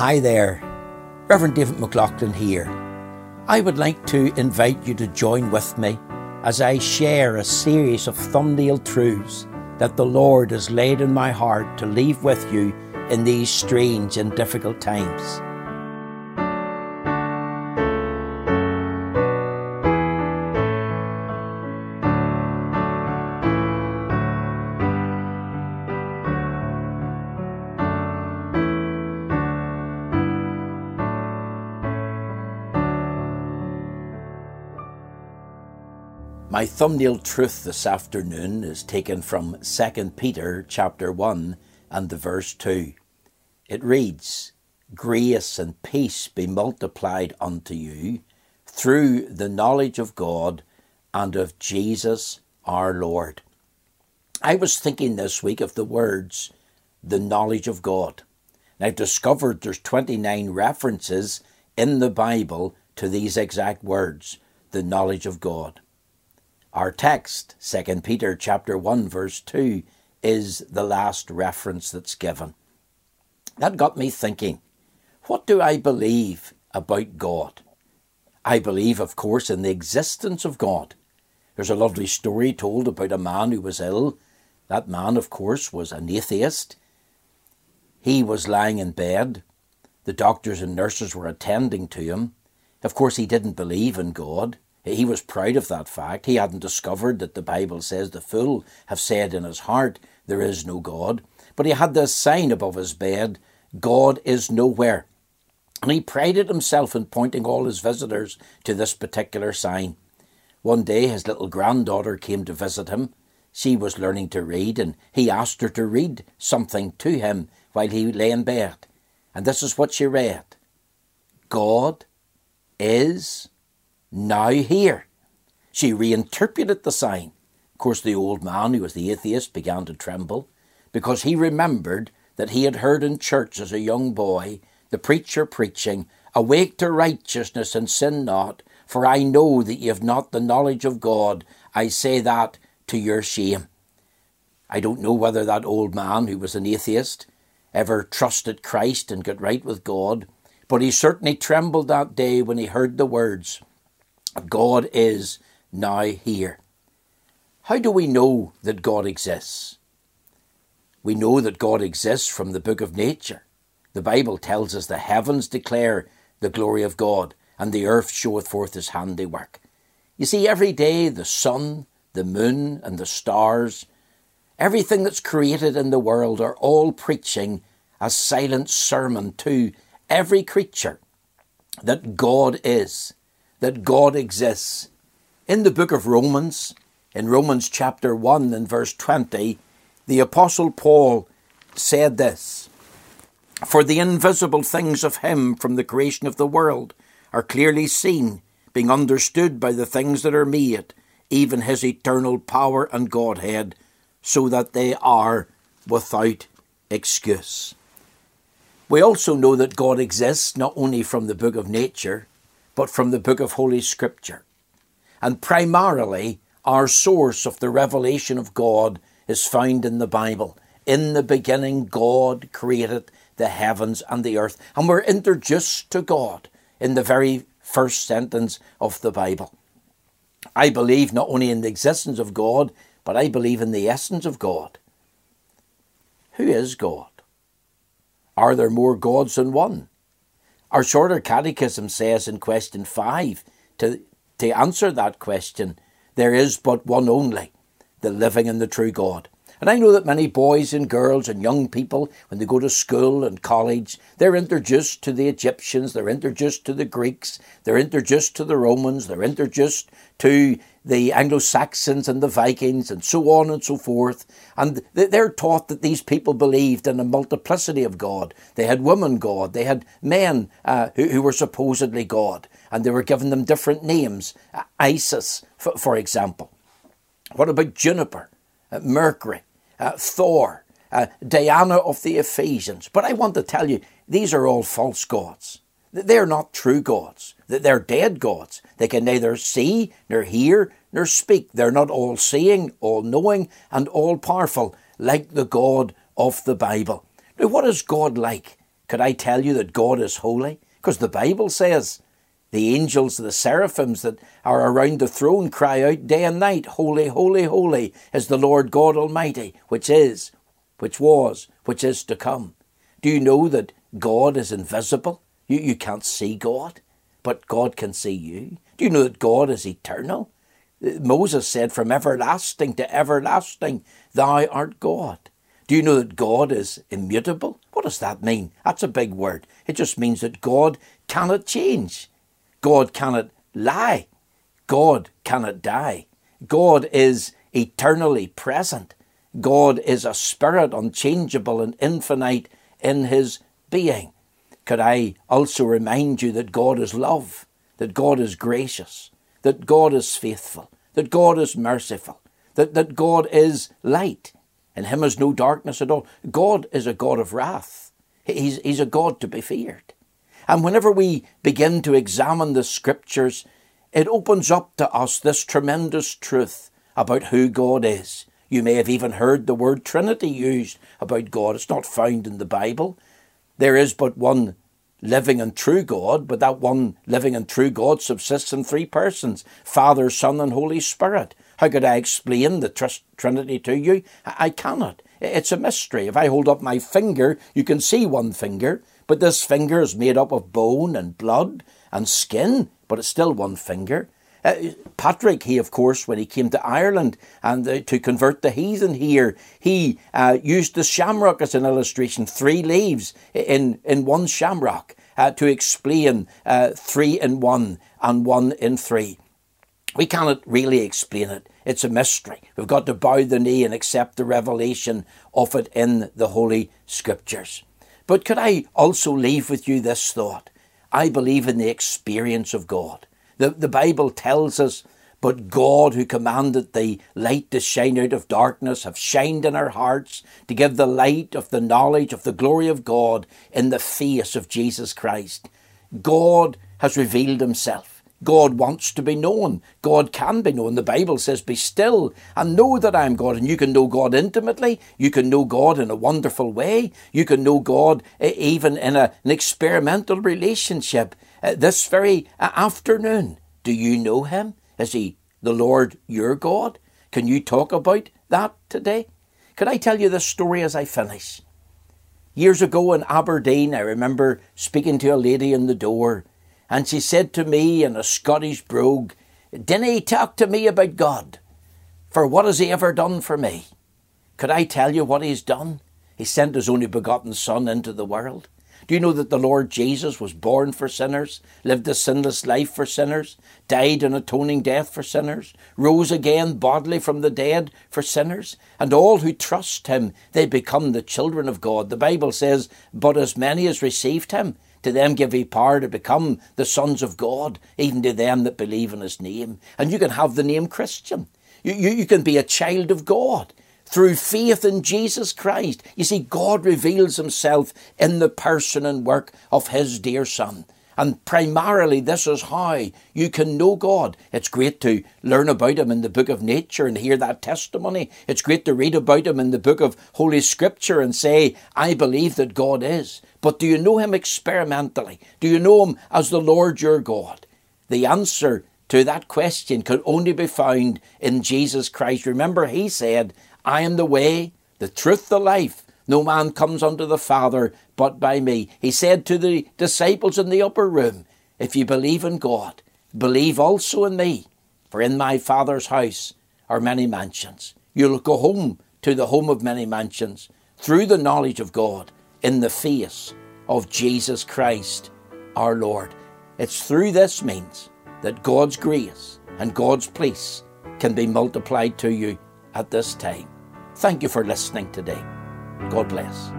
Hi there, Reverend David McLaughlin here. I would like to invite you to join with me as I share a series of thumbnail truths that the Lord has laid in my heart to leave with you in these strange and difficult times. My thumbnail truth this afternoon is taken from 2 Peter chapter 1 and the verse 2. It reads, Grace and peace be multiplied unto you through the knowledge of God and of Jesus our Lord. I was thinking this week of the words, the knowledge of God. And I've discovered there's 29 references in the Bible to these exact words, the knowledge of God. Our text, 2 Peter chapter 1 verse 2, is the last reference that's given. That got me thinking, what do I believe about God? I believe, of course, in the existence of God. There's a lovely story told about a man who was ill. That man, of course, was an atheist. He was lying in bed. The doctors and nurses were attending to him. Of course, he didn't believe in God. He was proud of that fact. He hadn't discovered that the Bible says the fool have said in his heart, There is no God. But he had this sign above his bed, God is nowhere. And he prided himself in pointing all his visitors to this particular sign. One day his little granddaughter came to visit him. She was learning to read, and he asked her to read something to him while he lay in bed. And this is what she read God is now here. She reinterpreted the sign. Of course, the old man, who was the atheist, began to tremble because he remembered that he had heard in church as a young boy the preacher preaching, Awake to righteousness and sin not, for I know that ye have not the knowledge of God. I say that to your shame. I don't know whether that old man, who was an atheist, ever trusted Christ and got right with God, but he certainly trembled that day when he heard the words, God is now here. How do we know that God exists? We know that God exists from the book of nature. The Bible tells us the heavens declare the glory of God, and the earth showeth forth his handiwork. You see, every day the sun, the moon, and the stars, everything that's created in the world are all preaching a silent sermon to every creature that God is that God exists. In the book of Romans, in Romans chapter 1 and verse 20, the Apostle Paul said this For the invisible things of Him from the creation of the world are clearly seen, being understood by the things that are made, even His eternal power and Godhead, so that they are without excuse. We also know that God exists not only from the book of nature, but from the book of Holy Scripture. And primarily, our source of the revelation of God is found in the Bible. In the beginning, God created the heavens and the earth. And we're introduced to God in the very first sentence of the Bible. I believe not only in the existence of God, but I believe in the essence of God. Who is God? Are there more gods than one? Our shorter catechism says in question five to, to answer that question, there is but one only, the living and the true God. And I know that many boys and girls and young people, when they go to school and college, they're introduced to the Egyptians, they're introduced to the Greeks, they're introduced to the Romans, they're introduced to the Anglo Saxons and the Vikings, and so on and so forth. And they're taught that these people believed in a multiplicity of God. They had woman God, they had men uh, who, who, were supposedly God, and they were given them different names. Uh, Isis, for, for, example. What about Jupiter, uh, Mercury? uh, Thor, uh, Diana of the Ephesians. But I want to tell you, these are all false gods. They're not true gods. That they're dead gods. They can neither see, nor hear, nor speak. They're not all seeing, all knowing, and all powerful, like the God of the Bible. Now, what is God like? Could I tell you that God is holy? Because the Bible says the angels, the seraphims that are around the throne cry out day and night, Holy, holy, holy is the Lord God Almighty, which is, which was, which is to come. Do you know that God is invisible? You, you can't see God, but God can see you. Do you know that God is eternal? Moses said, From everlasting to everlasting, thou art God. Do you know that God is immutable? What does that mean? That's a big word. It just means that God cannot change. God cannot lie. God cannot die. God is eternally present. God is a spirit unchangeable and infinite in his being. Could I also remind you that God is love, that God is gracious, that God is faithful, that God is merciful, that, that God is light. In him is no darkness at all. God is a God of wrath. He's, he's a God to be feared. And whenever we begin to examine the scriptures, it opens up to us this tremendous truth about who God is. You may have even heard the word Trinity used about God. It's not found in the Bible. There is but one living and true God, but that one living and true God subsists in three persons Father, Son, and Holy Spirit. How could I explain the tr- Trinity to you? I cannot. It's a mystery. If I hold up my finger, you can see one finger, but this finger is made up of bone and blood and skin, but it's still one finger. Uh, Patrick, he of course, when he came to Ireland and uh, to convert the heathen here, he uh, used the shamrock as an illustration, three leaves in, in one shamrock uh, to explain uh, three in one and one in three. We cannot really explain it. It's a mystery. We've got to bow the knee and accept the revelation of it in the Holy Scriptures. But could I also leave with you this thought? I believe in the experience of God. The, the Bible tells us, but God who commanded the light to shine out of darkness have shined in our hearts to give the light of the knowledge of the glory of God in the face of Jesus Christ. God has revealed himself. God wants to be known. God can be known. The Bible says, Be still and know that I am God. And you can know God intimately. You can know God in a wonderful way. You can know God eh, even in a, an experimental relationship. Uh, this very uh, afternoon, do you know Him? Is He the Lord your God? Can you talk about that today? Could I tell you this story as I finish? Years ago in Aberdeen, I remember speaking to a lady in the door and she said to me in a Scottish brogue, Dinna he talk to me about God, for what has he ever done for me? Could I tell you what he's done? He sent his only begotten Son into the world. Do you know that the Lord Jesus was born for sinners, lived a sinless life for sinners, died an atoning death for sinners, rose again bodily from the dead for sinners, and all who trust him, they become the children of God. The Bible says, But as many as received him, to them give he power to become the sons of God, even to them that believe in his name. And you can have the name Christian. You, you, you can be a child of God through faith in Jesus Christ. You see, God reveals himself in the person and work of his dear Son. And primarily, this is how you can know God. It's great to learn about Him in the book of nature and hear that testimony. It's great to read about Him in the book of Holy Scripture and say, I believe that God is. But do you know Him experimentally? Do you know Him as the Lord your God? The answer to that question could only be found in Jesus Christ. Remember, He said, I am the way, the truth, the life. No man comes unto the Father but by me. He said to the disciples in the upper room, If you believe in God, believe also in me. For in my Father's house are many mansions. You'll go home to the home of many mansions through the knowledge of God in the face of Jesus Christ our Lord. It's through this means that God's grace and God's peace can be multiplied to you at this time. Thank you for listening today. God bless.